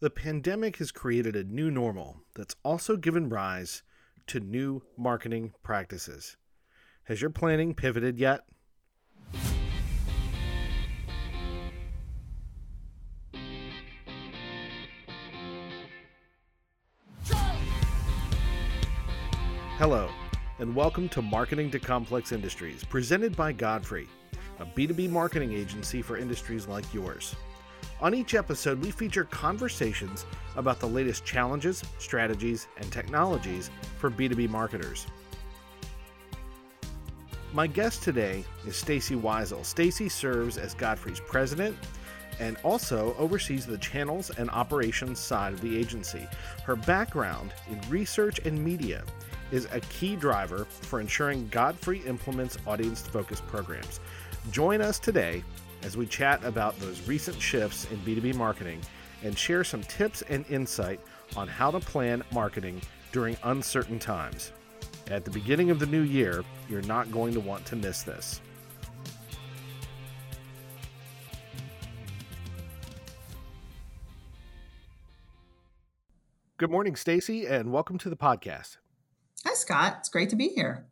The pandemic has created a new normal that's also given rise to new marketing practices. Has your planning pivoted yet? Hello, and welcome to Marketing to Complex Industries, presented by Godfrey, a B2B marketing agency for industries like yours. On each episode, we feature conversations about the latest challenges, strategies, and technologies for B2B marketers. My guest today is Stacy Weisel. Stacy serves as Godfrey's president and also oversees the channels and operations side of the agency. Her background in research and media is a key driver for ensuring Godfrey implements audience focused programs. Join us today as we chat about those recent shifts in B2B marketing and share some tips and insight on how to plan marketing during uncertain times. At the beginning of the new year, you're not going to want to miss this. Good morning, Stacy, and welcome to the podcast. Hi, Scott. It's great to be here.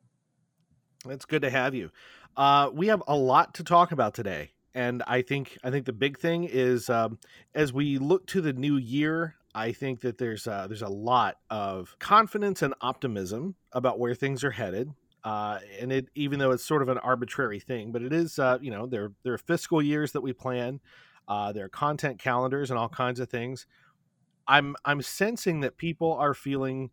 It's good to have you. Uh, we have a lot to talk about today and I think I think the big thing is um, as we look to the new year. I think that there's there's a lot of confidence and optimism about where things are headed. Uh, and it even though it's sort of an arbitrary thing, but it is uh, you know there there are fiscal years that we plan, uh, there are content calendars and all kinds of things. I'm I'm sensing that people are feeling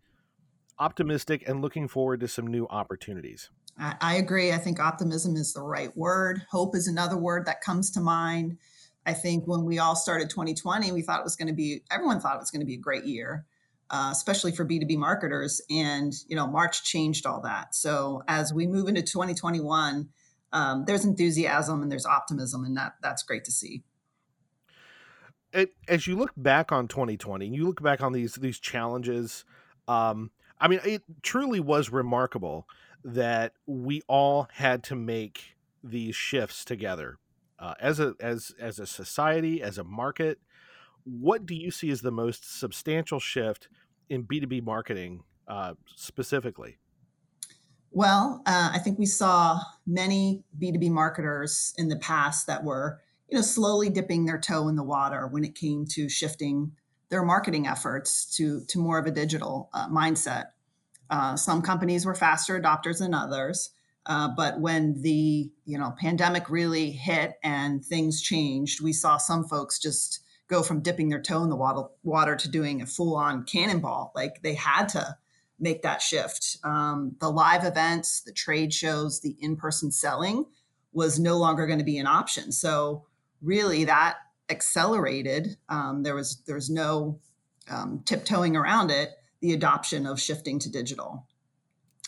optimistic and looking forward to some new opportunities. I, I agree. I think optimism is the right word. Hope is another word that comes to mind. I think when we all started 2020, we thought it was going to be, everyone thought it was going to be a great year, uh, especially for B2B marketers. And, you know, March changed all that. So as we move into 2021, um, there's enthusiasm and there's optimism, and that that's great to see. It, as you look back on 2020, and you look back on these these challenges. Um, I mean, it truly was remarkable that we all had to make these shifts together uh, as a as as a society as a market. What do you see as the most substantial shift in b2b marketing uh, specifically? Well uh, i think we saw many b2b marketers in the past that were you know slowly dipping their toe in the water when it came to shifting their marketing efforts to to more of a digital uh, mindset uh, some companies were faster adopters than others. Uh, but when the you know pandemic really hit and things changed, we saw some folks just go from dipping their toe in the water, water to doing a full on cannonball. Like they had to make that shift. Um, the live events, the trade shows, the in person selling was no longer going to be an option. So really, that accelerated. Um, there was there was no um, tiptoeing around it the adoption of shifting to digital.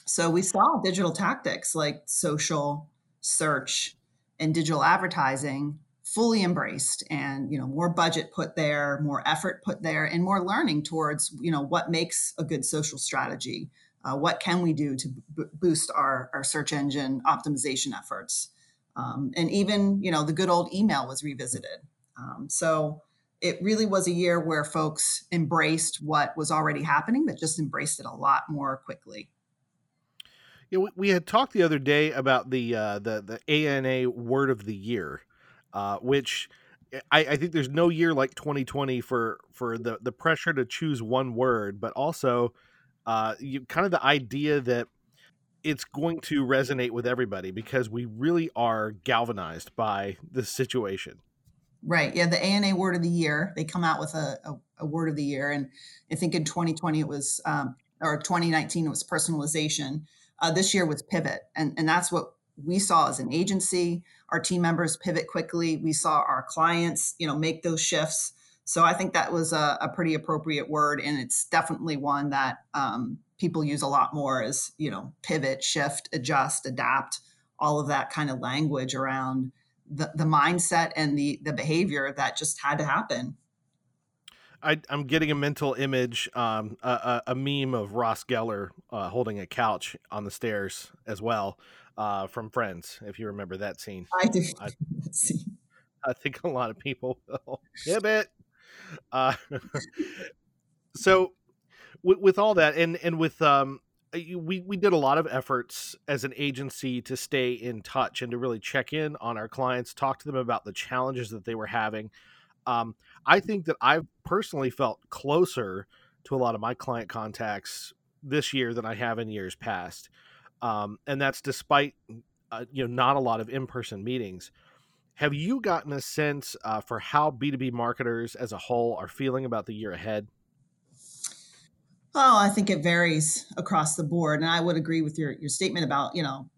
So we saw digital tactics like social search and digital advertising fully embraced and you know more budget put there more effort put there and more learning towards you know what makes a good social strategy. Uh, what can we do to b- boost our, our search engine optimization efforts? Um, and even you know the good old email was revisited. Um, so it really was a year where folks embraced what was already happening, but just embraced it a lot more quickly. Yeah, we, we had talked the other day about the uh, the the ANA word of the year, uh, which I, I, think there's no year like 2020 for for the the pressure to choose one word, but also uh, you kind of the idea that it's going to resonate with everybody because we really are galvanized by this situation. Right. Yeah. The ANA word of the year, they come out with a, a, a word of the year. And I think in 2020 it was, um, or 2019 it was personalization. Uh, this year was pivot. And, and that's what we saw as an agency. Our team members pivot quickly. We saw our clients, you know, make those shifts. So I think that was a, a pretty appropriate word. And it's definitely one that um, people use a lot more as, you know, pivot, shift, adjust, adapt, all of that kind of language around the, the mindset and the the behavior that just had to happen. I, am getting a mental image, um, a, a, a, meme of Ross Geller uh, holding a couch on the stairs as well uh, from Friends, if you remember that scene. I do. I, I think a lot of people will pivot. Uh, so, with, with all that, and and with um, we we did a lot of efforts as an agency to stay in touch and to really check in on our clients, talk to them about the challenges that they were having. Um, I think that I've personally felt closer to a lot of my client contacts this year than I have in years past, um, and that's despite uh, you know not a lot of in person meetings. Have you gotten a sense uh, for how B two B marketers as a whole are feeling about the year ahead? Oh, I think it varies across the board, and I would agree with your your statement about you know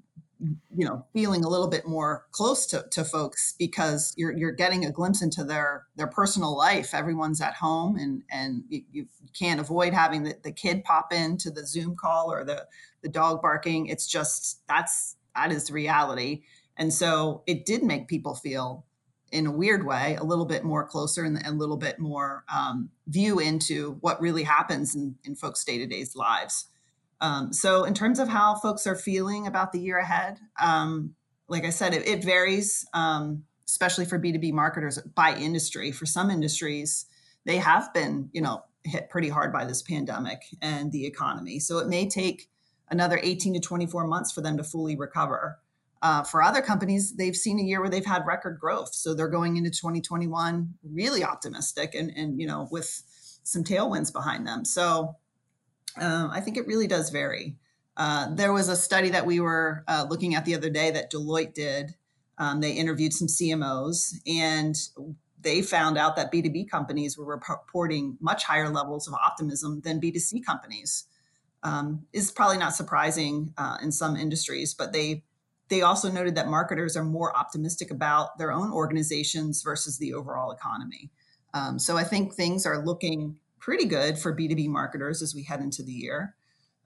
you know feeling a little bit more close to, to folks because you're you're getting a glimpse into their their personal life. Everyone's at home and and you, you can't avoid having the, the kid pop into the zoom call or the the dog barking. It's just that's that is reality. And so it did make people feel in a weird way a little bit more closer and, a little bit more um, view into what really happens in, in folks day-to-day lives um, so, in terms of how folks are feeling about the year ahead, um, like I said, it, it varies, um, especially for B2B marketers by industry. For some industries, they have been, you know, hit pretty hard by this pandemic and the economy. So, it may take another 18 to 24 months for them to fully recover. Uh, for other companies, they've seen a year where they've had record growth. So, they're going into 2021 really optimistic and, and you know, with some tailwinds behind them. So, um, I think it really does vary. Uh, there was a study that we were uh, looking at the other day that Deloitte did. Um, they interviewed some CMOs and they found out that B2B companies were reporting much higher levels of optimism than B2C companies. Um, is probably not surprising uh, in some industries, but they they also noted that marketers are more optimistic about their own organizations versus the overall economy. Um, so I think things are looking pretty good for B2B marketers as we head into the year.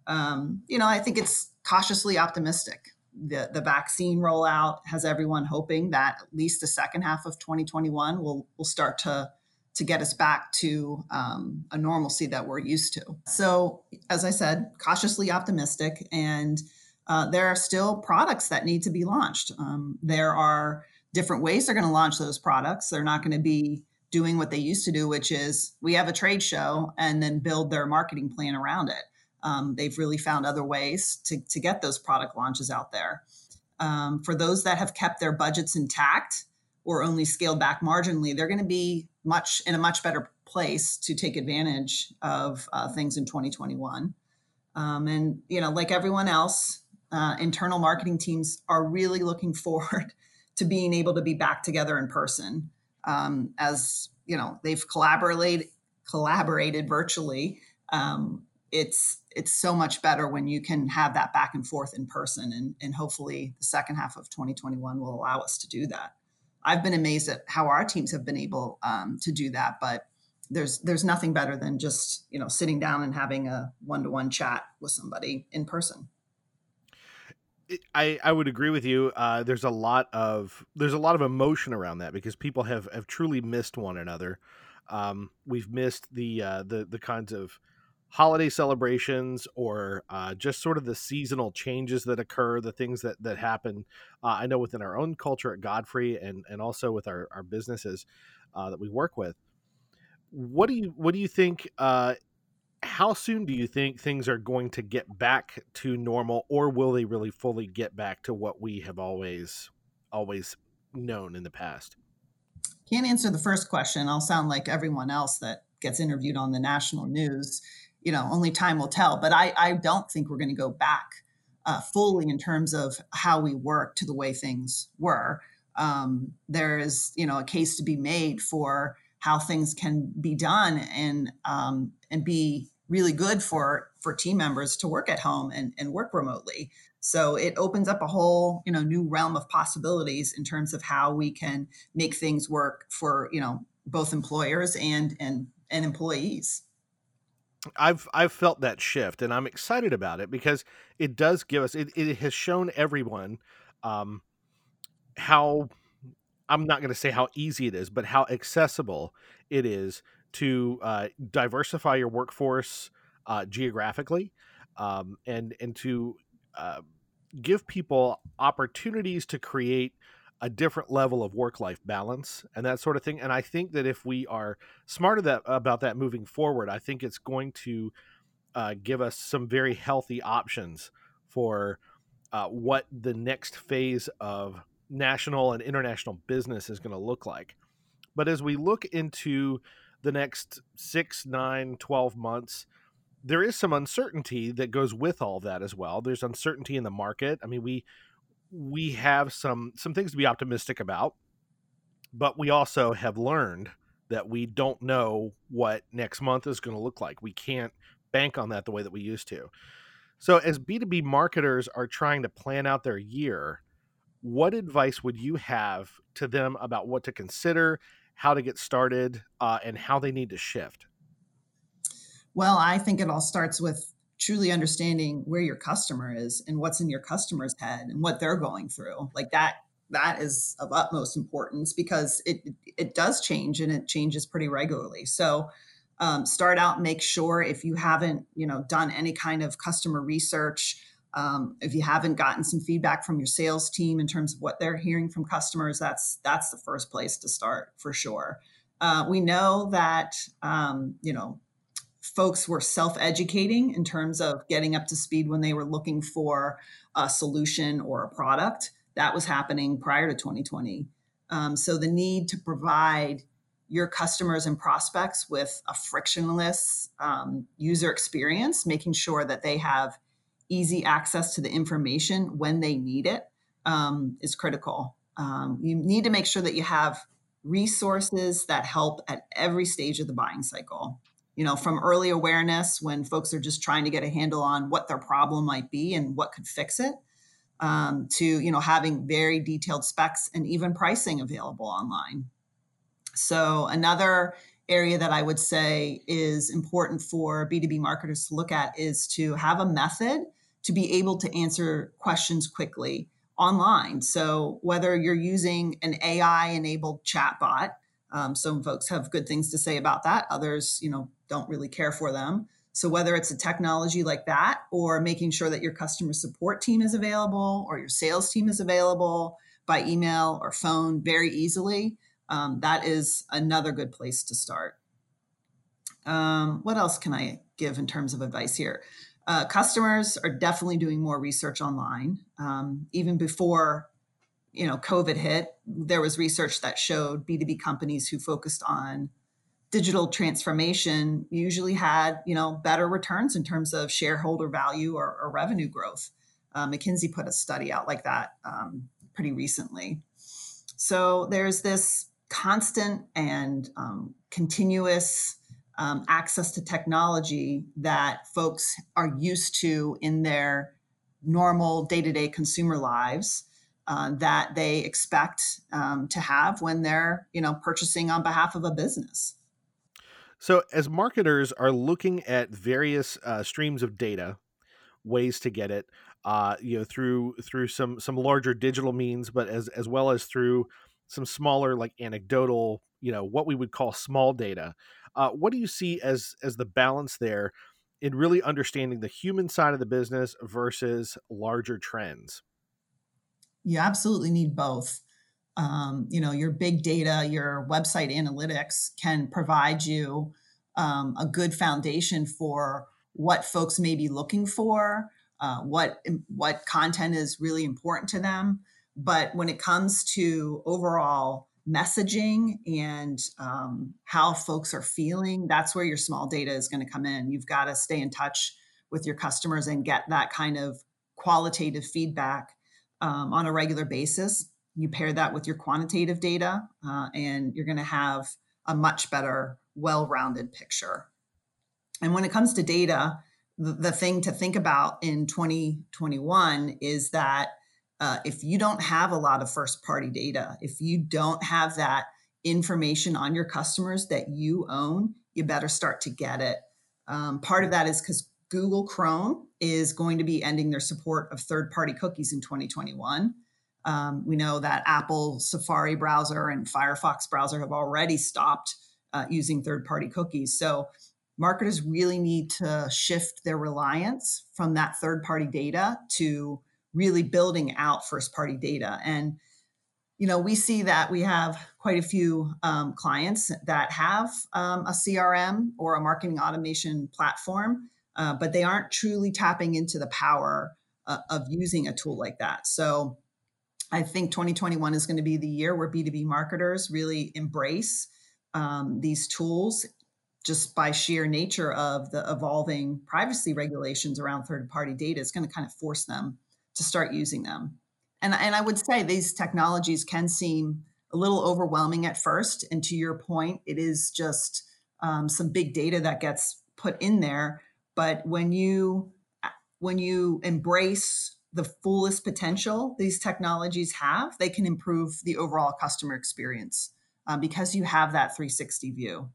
Um, you know, I think it's cautiously optimistic. The, the vaccine rollout has everyone hoping that at least the second half of 2021 will, will start to, to get us back to um, a normalcy that we're used to. So, as I said, cautiously optimistic. And uh, there are still products that need to be launched. Um, there are different ways they're going to launch those products. They're not going to be doing what they used to do, which is we have a trade show and then build their marketing plan around it. Um, they've really found other ways to, to get those product launches out there. Um, for those that have kept their budgets intact or only scaled back marginally, they're going to be much in a much better place to take advantage of uh, things in 2021. Um, and you know, like everyone else, uh, internal marketing teams are really looking forward to being able to be back together in person um, as you know they've collaborated collaborated virtually. Um, it's it's so much better when you can have that back and forth in person and, and hopefully the second half of 2021 will allow us to do that. I've been amazed at how our teams have been able um, to do that but there's there's nothing better than just you know sitting down and having a one-to-one chat with somebody in person I, I would agree with you. Uh, there's a lot of there's a lot of emotion around that because people have, have truly missed one another. Um, we've missed the uh, the the kinds of holiday celebrations or uh, just sort of the seasonal changes that occur, the things that that happen. Uh, I know within our own culture at Godfrey and and also with our our businesses uh, that we work with. What do you what do you think uh, how soon do you think things are going to get back to normal or will they really fully get back to what we have always always known in the past? Can't answer the first question. I'll sound like everyone else that gets interviewed on the national news. You know only time will tell. But i i don't think we're going to go back uh, fully in terms of how we work to the way things were. Um, there is you know a case to be made for how things can be done and um, and be really good for for team members to work at home and, and work remotely. So it opens up a whole you know new realm of possibilities in terms of how we can make things work for you know both employers and and and employees. I've I've felt that shift and I'm excited about it because it does give us it, it has shown everyone um, how I'm not going to say how easy it is, but how accessible it is to uh, diversify your workforce uh, geographically um, and and to uh, give people opportunities to create a different level of work life balance and that sort of thing. And I think that if we are smarter that, about that moving forward, I think it's going to uh, give us some very healthy options for uh, what the next phase of national and international business is going to look like. But as we look into the next six, nine, 12 months, there is some uncertainty that goes with all that as well. There's uncertainty in the market. I mean, we we have some some things to be optimistic about, but we also have learned that we don't know what next month is going to look like. We can't bank on that the way that we used to. So, as B2B marketers are trying to plan out their year, what advice would you have to them about what to consider, how to get started, uh, and how they need to shift? Well, I think it all starts with truly understanding where your customer is and what's in your customer's head and what they're going through. Like that that is of utmost importance because it it does change and it changes pretty regularly. So um, start out make sure if you haven't you know done any kind of customer research um, if you haven't gotten some feedback from your sales team in terms of what they're hearing from customers that's that's the first place to start for sure. Uh, we know that um, you know folks were self-educating in terms of getting up to speed when they were looking for a solution or a product. That was happening prior to 2020 um, so the need to provide your customers and prospects with a frictionless um, user experience, making sure that they have easy access to the information when they need it um, is critical. Um, you need to make sure that you have resources that help at every stage of the buying cycle. You know, from early awareness when folks are just trying to get a handle on what their problem might be and what could fix it, um, to you know having very detailed specs and even pricing available online. So, another area that I would say is important for B2B marketers to look at is to have a method to be able to answer questions quickly online. So, whether you're using an AI enabled chatbot, um, some folks have good things to say about that, others, you know, don't really care for them. So, whether it's a technology like that or making sure that your customer support team is available or your sales team is available by email or phone very easily, um, that is another good place to start. Um, what else can I give in terms of advice here? Uh, customers are definitely doing more research online. Um, even before you know COVID hit, there was research that showed B2B companies who focused on digital transformation usually had you know better returns in terms of shareholder value or, or revenue growth. Uh, McKinsey put a study out like that um, pretty recently. So there's this constant and um, continuous um, access to technology that folks are used to in their normal day-to-day consumer lives uh, that they expect um, to have when they're you know purchasing on behalf of a business. So as marketers are looking at various uh, streams of data ways to get it uh, you know through through some some larger digital means but as as well as through some smaller like anecdotal you know what we would call small data uh, what do you see as as the balance there in really understanding the human side of the business versus larger trends? You absolutely need both. Um, you know your big data your website analytics can provide you um, a good foundation for what folks may be looking for uh, what what content is really important to them. But when it comes to overall messaging and um, how folks are feeling, that's where your small data is going to come in. You've got to stay in touch with your customers and get that kind of qualitative feedback um, on a regular basis. You pair that with your quantitative data, uh, and you're going to have a much better, well rounded picture. And when it comes to data, the, the thing to think about in 2021 is that uh, if you don't have a lot of first party data, if you don't have that information on your customers that you own, you better start to get it. Um, part of that is because Google Chrome is going to be ending their support of third party cookies in 2021. Um, we know that Apple Safari browser and Firefox browser have already stopped uh, using third party cookies. So marketers really need to shift their reliance from that third party data to really building out first party data. And you know, we see that we have quite a few um, clients that have um, a CRM or a marketing automation platform, uh, but they aren't truly tapping into the power uh, of using a tool like that. So I think 2021 is going to be the year where B2B marketers really embrace um, these tools just by sheer nature of the evolving privacy regulations around third party data is going to kind of force them to start using them. And, and I would say these technologies can seem a little overwhelming at first. And to your point, it is just um, some big data that gets put in there. But when you when you embrace the fullest potential these technologies have, they can improve the overall customer experience um, because you have that 360 view.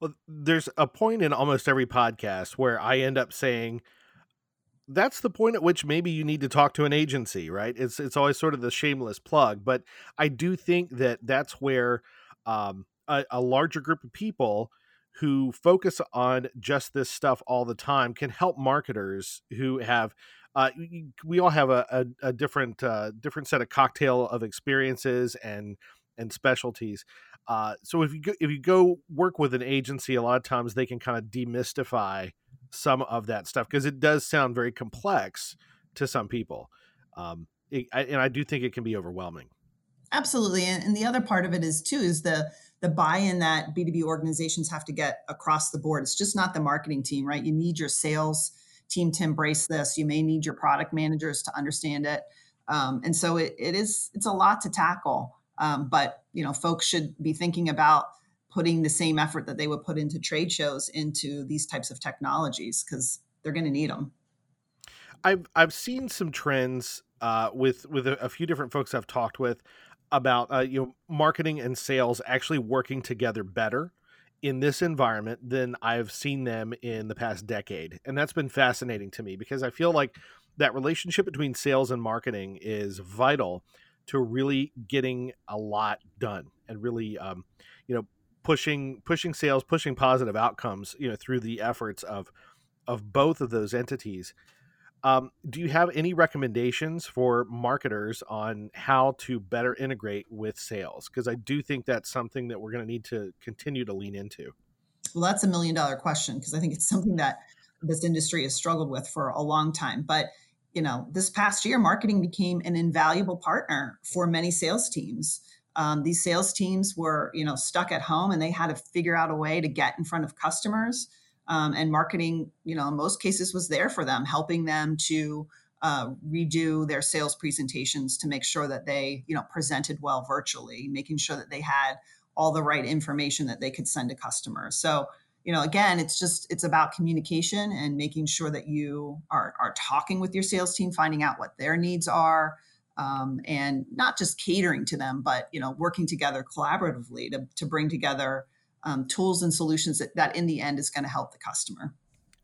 Well, there's a point in almost every podcast where I end up saying, that's the point at which maybe you need to talk to an agency, right? It's it's always sort of the shameless plug, but I do think that that's where um, a, a larger group of people who focus on just this stuff all the time can help marketers who have uh, we all have a, a, a different uh, different set of cocktail of experiences and and specialties. Uh, so if you go, if you go work with an agency, a lot of times they can kind of demystify some of that stuff because it does sound very complex to some people. Um, it, I, and I do think it can be overwhelming. Absolutely, and, and the other part of it is too is the the buy-in that B2B organizations have to get across the board. It's just not the marketing team, right? You need your sales team to embrace this. You may need your product managers to understand it. Um, and so it, it is it's a lot to tackle. Um, but you know, folks should be thinking about putting the same effort that they would put into trade shows into these types of technologies because they're going to need them. I've I've seen some trends uh, with with a, a, few different folks I've talked with about uh, you know marketing and sales actually working together better in this environment than I've seen them in the past decade, and that's been fascinating to me because I feel like that relationship between sales and marketing is vital to really getting a lot done and really um, you know pushing pushing sales pushing positive outcomes you know through the efforts of of both of those entities. Um, do you have any recommendations for marketers on how to better integrate with sales? Because i do think that's something that we're going to need to continue to lean into. Well that's a million dollar question because i think it's something that this industry has struggled with for a long time. But you know this past year marketing became an invaluable partner for many sales teams um, these sales teams were you know stuck at home and they had to figure out a way to get in front of customers um, and marketing you know in most cases was there for them helping them to uh, redo their sales presentations to make sure that they you know presented well virtually making sure that they had all the right information that they could send to customers. So you know again it's just it's about communication and making sure that you are are talking with your sales team finding out what their needs are um, and not just catering to them, but you know, working together collaboratively to, to bring together um, tools and solutions that, that in the end is going to help the customer.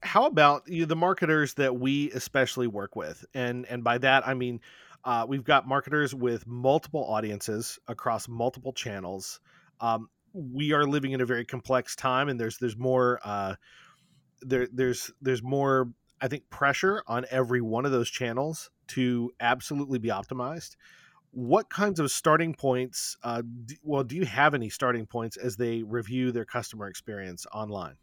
How about you, the marketers that we especially work with, and and by that I mean uh, we've got marketers with multiple audiences across multiple channels. Um, we are living in a very complex time, and there's there's more uh, there there's there's more I think pressure on every one of those channels to absolutely be optimized. What kinds of starting points uh, well do you have any starting points as they review their customer experience online?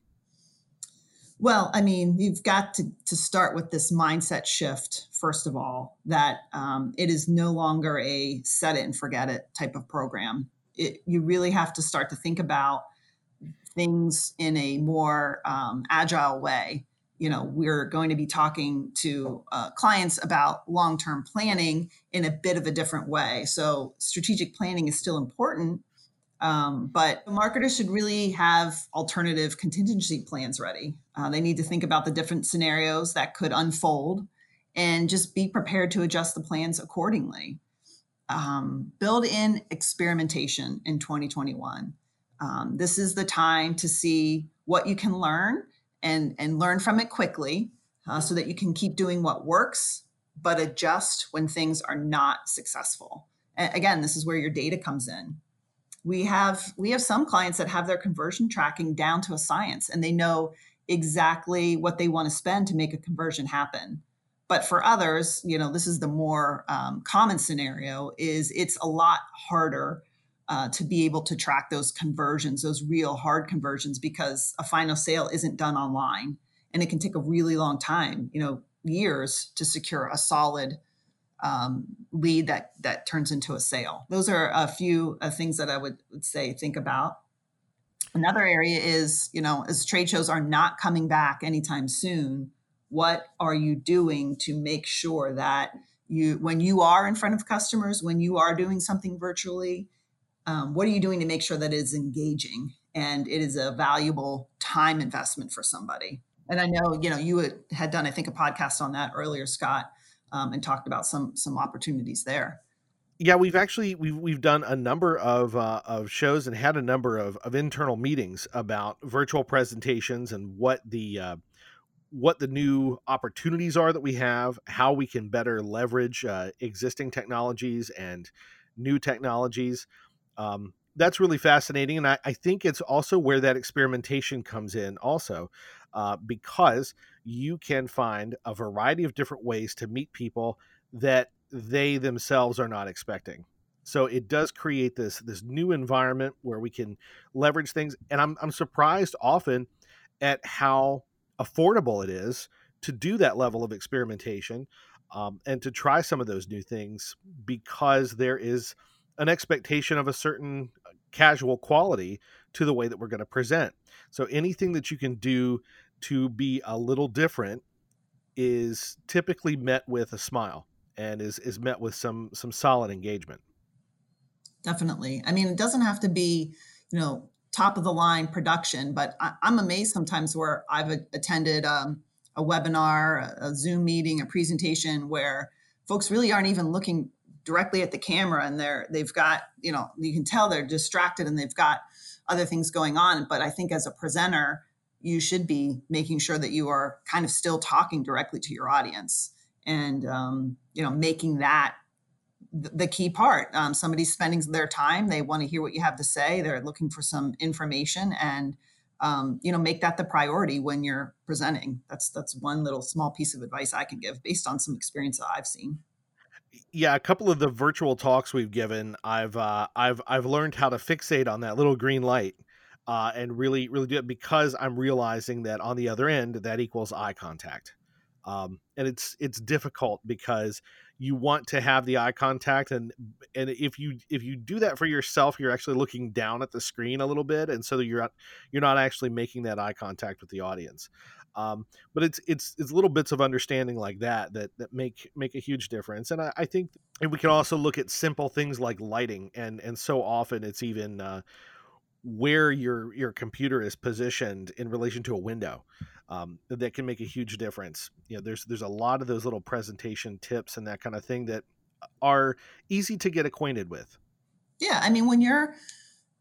Well i mean you've got to, to start with this mindset shift first of all that um, it is no longer a set it and forget it type of program. It, you really have to start to think about things in a more um, agile way you know we're going to be talking to uh, clients about long-term planning in a bit of a different way. So strategic planning is still important um, but marketers should really have alternative contingency plans ready. Uh, they need to think about the different scenarios that could unfold and just be prepared to adjust the plans accordingly. Um, build in experimentation in 2021 um, this is the time to see what you can learn and and learn from it quickly uh, so that you can keep doing what works but adjust when things are not successful. And again this is where your data comes in. We have we have some clients that have their conversion tracking down to a science and they know exactly what they want to spend to make a conversion happen. But for others you know this is the more um, common scenario is it's a lot harder uh, to be able to track those conversions those real hard conversions because a final sale isn't done online and it can take a really long time you know years to secure a solid um, lead that that turns into a sale. Those are a few uh, things that I would, would say think about. Another area is, you know, as trade shows are not coming back anytime soon, what are you doing to make sure that you, when you are in front of customers, when you are doing something virtually, um, what are you doing to make sure that it is engaging and it is a valuable time investment for somebody? And I know, you know, you had done, I think, a podcast on that earlier, Scott um, and talked about some some opportunities there. Yeah, we've actually we've we've done a number of uh, of shows and had a number of, of internal meetings about virtual presentations and what the uh, what the new opportunities are that we have, how we can better leverage uh, existing technologies and new technologies. Um, that's really fascinating, and I, I, think it's also where that experimentation comes in, also, uh, because you can find a variety of different ways to meet people that they themselves are not expecting. So it does create this this new environment where we can leverage things, and I'm I'm surprised often at how affordable it is to do that level of experimentation um, and to try some of those new things because there is an expectation of a certain casual quality to the way that we're going to present. So anything that you can do to be a little different is typically met with a smile and is is met with some some solid engagement. Definitely. I mean, it doesn't have to be, you know, top of the line production, but I, am amazed sometimes where I've attended um, a webinar, a, a Zoom meeting, a presentation where folks really aren't even looking directly at the camera and they're they've got you know you can tell they're distracted and they've got other things going on. But i think as a presenter you should be making sure that you are kind of still talking directly to your audience and um, you know making that the key part. Um, somebody's spending their time they want to hear what you have to say they're looking for some information and um, you know make that the priority when you're presenting. That's that's one little small piece of advice i can give based on some experience that i've seen yeah a couple of the virtual talks we've given i've uh, i've i've learned how to fixate on that little green light uh, and really really do it because I'm realizing that on the other end that equals eye contact. Um, and it's it's difficult because you want to have the eye contact and and if you if you do that for yourself you're actually looking down at the screen a little bit and so you're you're not actually making that eye contact with the audience um, but it's it's it's little bits of understanding like that that that make make a huge difference and i, I think we can also look at simple things like lighting and and so often it's even uh, where your your computer is positioned in relation to a window um, that can make a huge difference. You know there's there's a lot of those little presentation tips and that kind of thing that are easy to get acquainted with. Yeah i mean when you're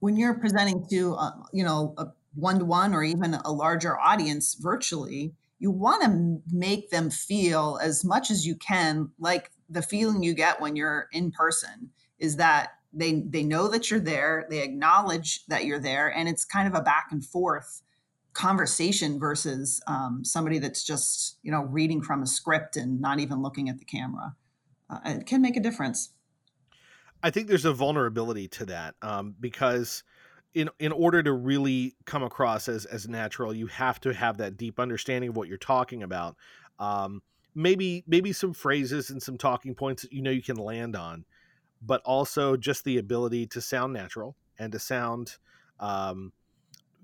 when you're presenting to uh, you know a one-to-one or even a larger audience virtually you want to make them feel as much as you can like the feeling you get when you're in person is that they they know that you're there they acknowledge that you're there and it's kind of a back and forth conversation versus um, somebody that's just you know reading from a script and not even looking at the camera. Uh, it can make a difference. I think there's a vulnerability to that um, because in in order to really come across as as natural you have to have that deep understanding of what you're talking about um, maybe maybe some phrases and some talking points that you know you can land on but also just the ability to sound natural and to sound um,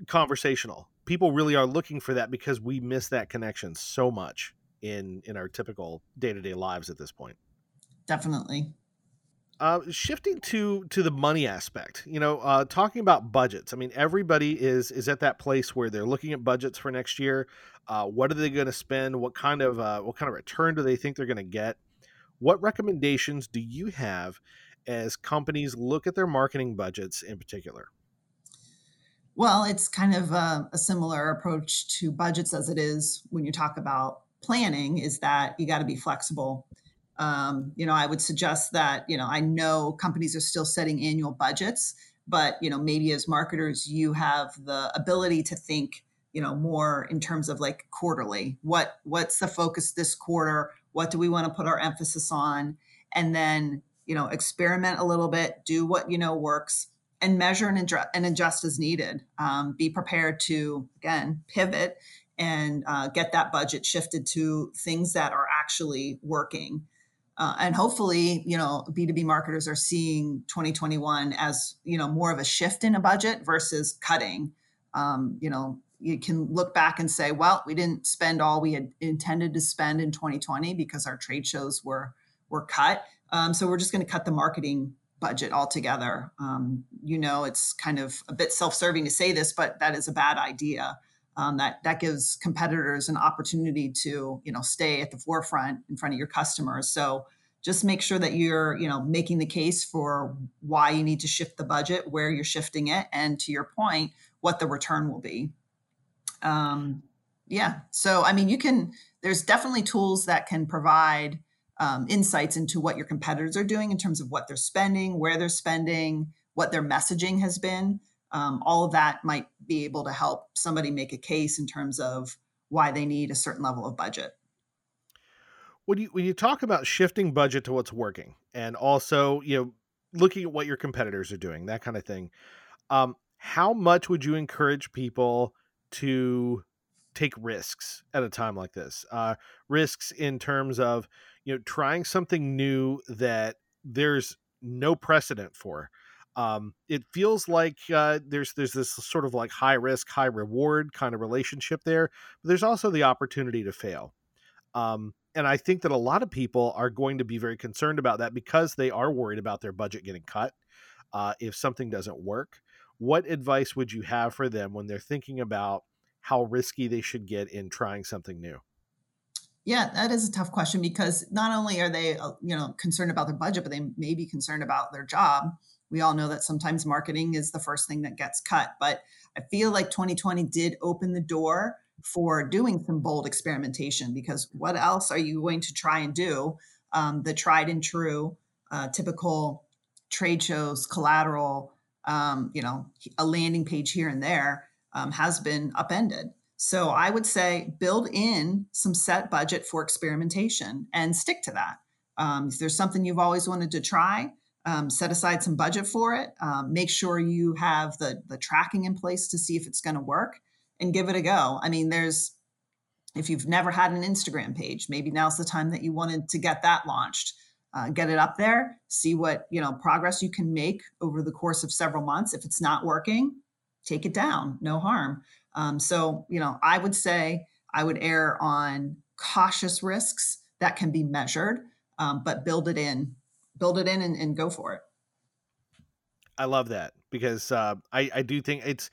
conversational. People really are looking for that because we miss that connection so much in in our typical day to day lives at this point. Definitely. Uh, shifting to to the money aspect, you know, uh, talking about budgets. I mean, everybody is is at that place where they're looking at budgets for next year. Uh, what are they going to spend? What kind of uh, what kind of return do they think they're going to get? What recommendations do you have as companies look at their marketing budgets in particular? Well, it's kind of a, a, similar approach to budgets as it is when you talk about planning, is that you got to be flexible. Um, you know, I would suggest that, you know, I know companies are still setting annual budgets, but, you know, maybe as marketers, you have the ability to think, you know, more in terms of like quarterly. What what's the focus this quarter? What do we want to put our emphasis on? And then, you know, experiment a little bit, do what you know works, and measure and, adjust, and adjust as needed. Um, be prepared to, again, pivot and uh, get that budget shifted to things that are actually working. Uh, and hopefully, you know, B2B marketers are seeing 2021 as, you know, more of a shift in a budget versus cutting. Um, you know, you can look back and say, well, we didn't spend all we had intended to spend in 2020 because our trade shows were were cut. Um, so we're just going to cut the marketing budget altogether. Um, you know, it's kind of a bit self-serving to say this, but that is a bad idea. Um, that that gives competitors an opportunity to you know stay at the forefront in front of your customers. So just make sure that you're you know making the case for why you need to shift the budget, where you're shifting it, and to your point, what the return will be. Um, yeah. So I mean, you can. There's definitely tools that can provide um, insights into what your competitors are doing in terms of what they're spending, where they're spending, what their messaging has been um, all of that might be able to help somebody make a case in terms of why they need a certain level of budget. When you when you talk about shifting budget to what's working, and also you know looking at what your competitors are doing, that kind of thing, um, how much would you encourage people to take risks at a time like this? Uh, risks in terms of you know trying something new that there's no precedent for um, it feels like uh, there's there's this sort of like high risk, high reward kind of relationship there. But there's also the opportunity to fail. Um, and I think that a lot of people are going to be very concerned about that because they are worried about their budget getting cut uh, if something doesn't work. What advice would you have for them when they're thinking about how risky they should get in trying something new? Yeah, that is a tough question because not only are they, uh, you know, concerned about their budget, but they may be concerned about their job we all know that sometimes marketing is the first thing that gets cut. But I feel like 2020 did open the door for doing some bold experimentation because what else are you going to try and do? Um, the tried and true, uh, typical trade shows, collateral, um, you know, a landing page here and there um, has been upended. So I would say build in some set budget for experimentation and stick to that. Um, if there's something you've always wanted to try, um, set aside some budget for it. Um, make sure you have the the tracking in place to see if it's going to work, and give it a go. I mean, there's if you've never had an Instagram page, maybe now's the time that you wanted to get that launched. Uh, get it up there, see what you know progress you can make over the course of several months. If it's not working, take it down. No harm. Um, so you know, I would say I would err on cautious risks that can be measured, um, but build it in build it in and, and go for it. I love that because uh, I I do think it's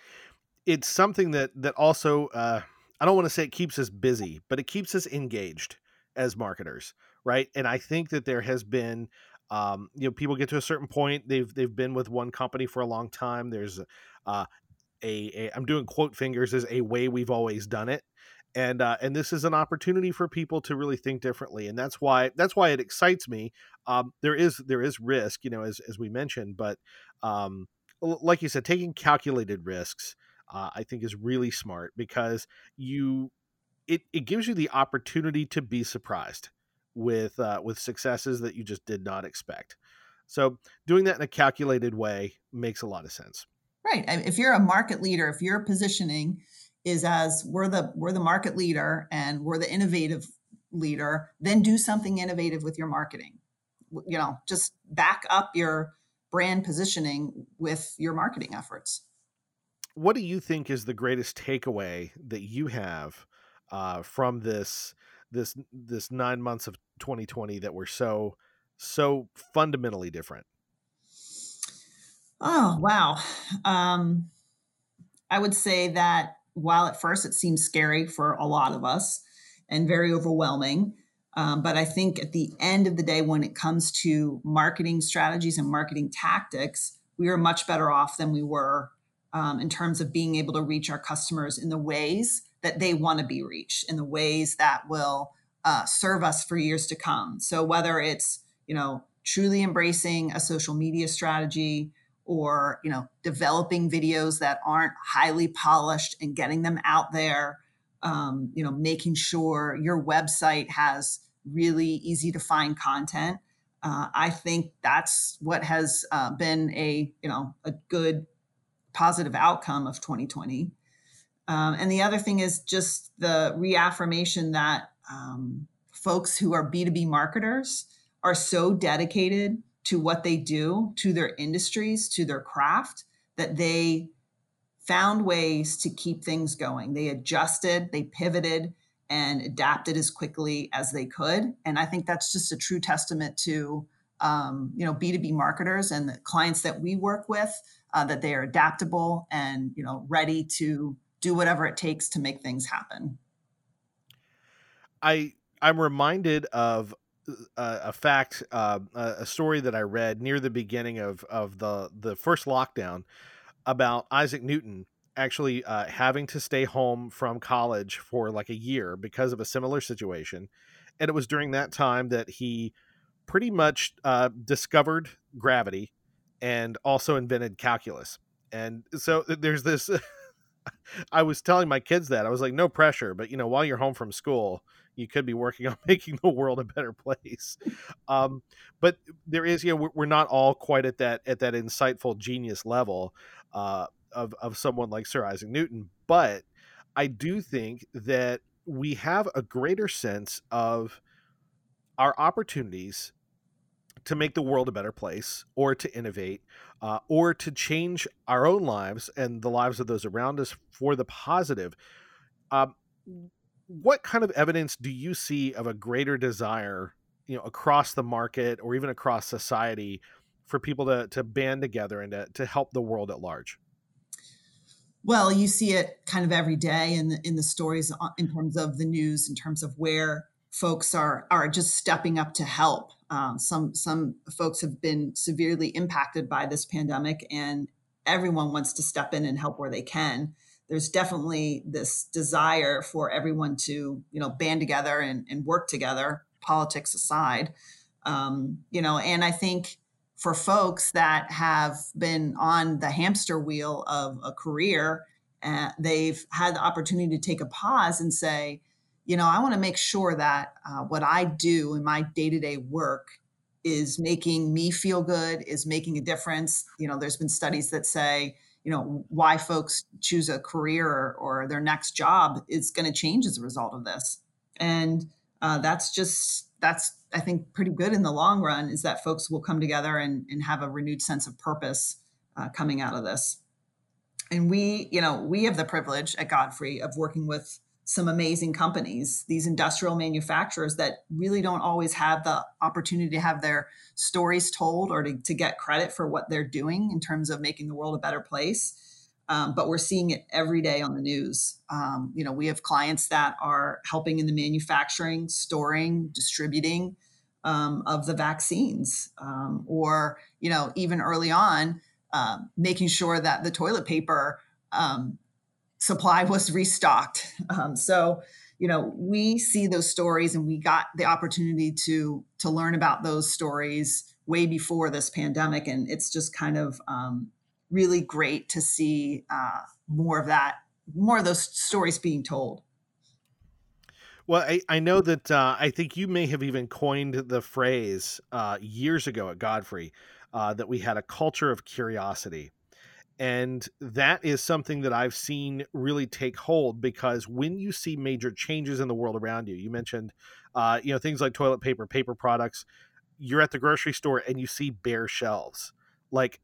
it's something that that also uh, I don't want to say it keeps us busy, but it keeps us engaged as marketers, right? And I think that there has been um, you know people get to a certain point they've they've been with one company for a long time. There's uh, a, a I'm doing quote fingers as a way we've always done it, and uh, and this is an opportunity for people to really think differently and that's why that's why it excites me. Um, there is there is risk you know as, as we mentioned but um, like you said taking calculated risks uh, i think is really smart because you it, it gives you the opportunity to be surprised with uh, with successes that you just did not expect. So doing that in a calculated way makes a lot of sense. Right if you're a market leader if you're positioning is as we're the we're the market leader and we're the innovative leader then do something innovative with your marketing. You know just back up your brand positioning with your marketing efforts. What do you think is the greatest takeaway that you have uh, from this this this nine months of 2020 that were so so fundamentally different? Oh wow. Um, i would say that while at first it seems scary for a lot of us and very overwhelming, um, but I think at the end of the day, when it comes to marketing strategies and marketing tactics, we are much better off than we were um, in terms of being able to reach our customers in the ways that they want to be reached, in the ways that will uh, serve us for years to come. So whether it's you know truly embracing a social media strategy, or you know developing videos that aren't highly polished and getting them out there um, you know making sure your website has really easy to find content. Uh, I think that's what has uh, been a you know a good positive outcome of 2020. Um, and the other thing is just the reaffirmation that um, folks who are B2B marketers are so dedicated to what they do, to their industries, to their craft, that they found ways to keep things going. They adjusted, they pivoted, and adapted as quickly as they could. And I think that's just a true testament to um, you know B2B marketers and the clients that we work with uh, that they are adaptable and you know ready to do whatever it takes to make things happen. I I'm reminded of uh, a fact, uh, a story that I read near the beginning of of the the first lockdown about Isaac Newton actually uh, having to stay home from college for like a year because of a similar situation, and it was during that time that he pretty much uh, discovered gravity and also invented calculus. And so there's this. I was telling my kids that I was like, no pressure, but you know, while you're home from school, you could be working on making the world a better place. Um, but there is, you know, we're, not all quite at that at that insightful genius level uh, of of someone like Sir Isaac Newton. But I do think that we have a greater sense of our opportunities to make the world a better place or to innovate uh, or to change our own lives and the lives of those around us for the positive. Um, what kind of evidence do you see of a greater desire, you know, across the market or even across society for people to, to band together and to, to help the world at large? Well, you see it kind of every day in the, in the stories uh, in terms of the news, in terms of where folks are are just stepping up to help. Um, some some folks have been severely impacted by this pandemic, and everyone wants to step in and help where they can there's definitely this desire for everyone to you know band together and, and work together politics aside. Um, you know and i think for folks that have been on the hamster wheel of a career uh, they've had the opportunity to take a pause and say you know i want to make sure that uh, what i do in my day-to-day work is making me feel good is making a difference. You know there's been studies that say you know why folks choose a career or, or their next job is going to change as a result of this. And uh, that's just that's i think pretty good in the long run is that folks will come together and, and have a renewed sense of purpose uh, coming out of this. And we you know we have the privilege at godfrey of working with some amazing companies, these industrial manufacturers that really don't always have the opportunity to have their stories told or to, to get credit for what they're doing in terms of making the world a better place. Um, but we're seeing it every day on the news. Um, you know, we have clients that are helping in the manufacturing, storing, distributing um, of the vaccines, um, or you know, even early on, uh, making sure that the toilet paper um, supply was restocked. Um, so, you know, we see those stories, and we got the opportunity to to learn about those stories way before this pandemic, and it's just kind of um, really great to see uh, more of that, more of those stories being told. Well, I, I know that uh, I think you may have even coined the phrase uh, years ago at Godfrey uh, that we had a culture of curiosity and that is something that I've seen really take hold because when you see major changes in the world around you, you mentioned, uh, you know, things like toilet paper, paper products. You're at the grocery store and you see bare shelves, like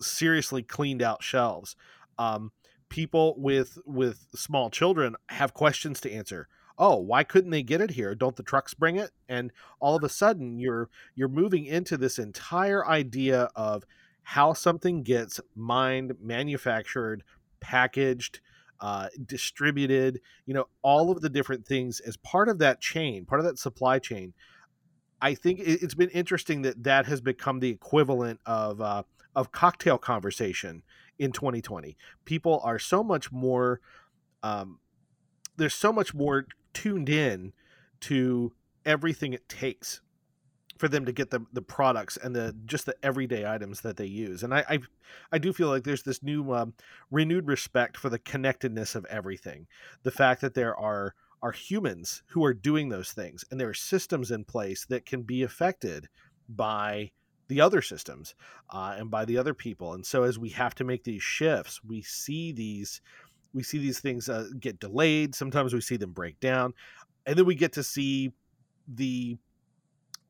seriously cleaned out shelves. Um, people with with small children have questions to answer. Oh, why couldn't they get it here? Don't the trucks bring it? And all of a sudden, you're you're moving into this entire idea of how something gets mined, manufactured, packaged, uh, distributed, you know, all of the different things as part of that chain, part of that supply chain. I think it's been interesting that that has become the equivalent of uh, of cocktail conversation in 2020. People are so much more. Um, there's so much more tuned in to everything it takes for them to get the the products and the just the everyday items that they use. And I I, I do feel like there's this new um, renewed respect for the connectedness of everything. The fact that there are are humans who are doing those things, and there are systems in place that can be affected by the other systems uh, and by the other people. And so, as we have to make these shifts, we see these we see these things uh, get delayed. Sometimes we see them break down, and then we get to see the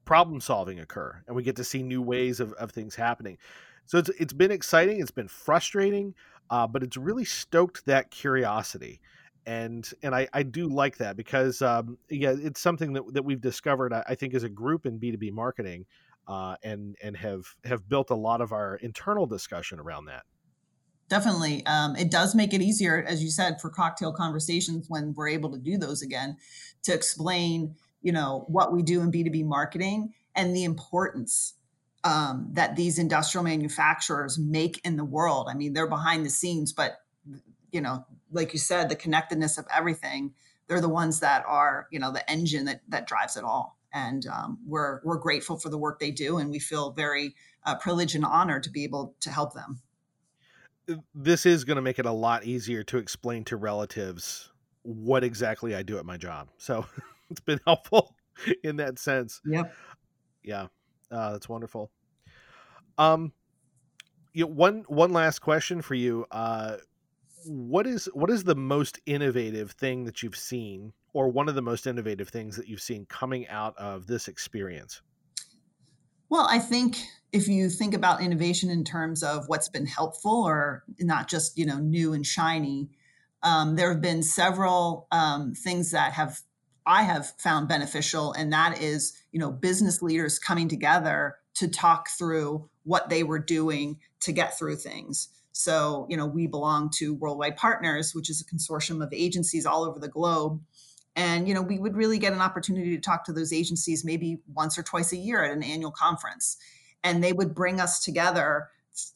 problem solving occur, and we get to see new ways of, of things happening. So it's it's been exciting. It's been frustrating, uh, but it's really stoked that curiosity, and and I, I do like that because um, yeah, it's something that, that we've discovered. I, I think as a group in B two B marketing, uh, and and have have built a lot of our internal discussion around that. Definitely, um, it does make it easier, as you said, for cocktail conversations when we're able to do those again, to explain, you know, what we do in B two B marketing and the importance um, that these industrial manufacturers make in the world. I mean, they're behind the scenes, but you know, like you said, the connectedness of everything. They're the ones that are, you know, the engine that that drives it all. And um, we're we're grateful for the work they do, and we feel very uh, privileged and honored to be able to help them. This is going to make it a lot easier to explain to relatives what exactly I do at my job. So it's been helpful in that sense. Yep. Yeah. Uh, that's wonderful. Um, you know, one one last question for you. Uh, what is what is the most innovative thing that you've seen, or one of the most innovative things that you've seen coming out of this experience? Well, I think if you think about innovation in terms of what's been helpful, or not just you know new and shiny, um, there have been several um, things that have I have found beneficial, and that is, you know, business leaders coming together to talk through what they were doing to get through things. So, you know, we belong to Worldwide Partners, which is a consortium of agencies all over the globe. And, you know, we would really get an opportunity to talk to those agencies maybe once or twice a year at an annual conference. And they would bring us together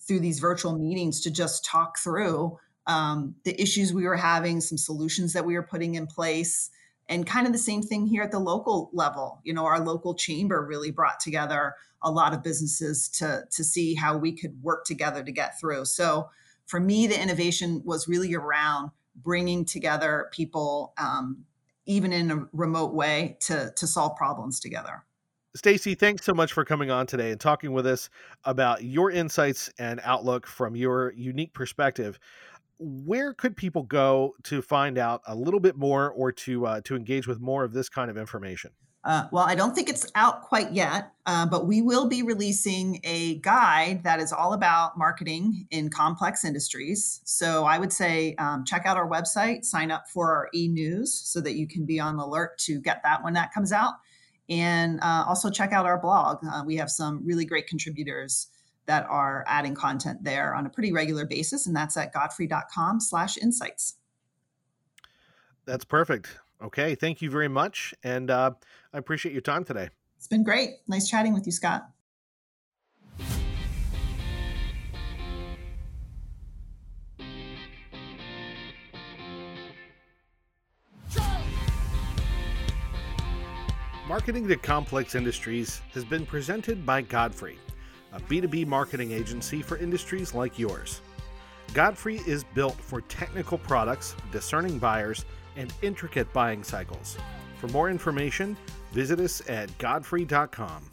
through these virtual meetings to just talk through um, the issues we were having, some solutions that we were putting in place, and kind of the same thing here at the local level. You know, our local chamber really brought together a lot of businesses to to see how we could work together to get through. So for me, the innovation was really around bringing together people, um, even in a remote way, to to solve problems together. Stacy, thanks so much for coming on today and talking with us about your insights and outlook from your unique perspective where could people go to find out a little bit more or to uh, to engage with more of this kind of information? Uh, well, I don't think it's out quite yet, uh, but we will be releasing a guide that is all about marketing in complex industries. So I would say um, check out our website, sign up for our e news so that you can be on alert to get that when that comes out. And uh, also check out our blog. Uh, we have some really great contributors that are adding content there on a pretty regular basis, and that's at godfrey.com slash insights. That's perfect. Okay, thank you very much, and uh, I appreciate your time today. It's been great. Nice chatting with you, Scott. Marketing to Complex Industries has been presented by Godfrey a B2B marketing agency for industries like yours. Godfrey is built for technical products, discerning buyers, and intricate buying cycles. For more information, visit us at godfrey.com.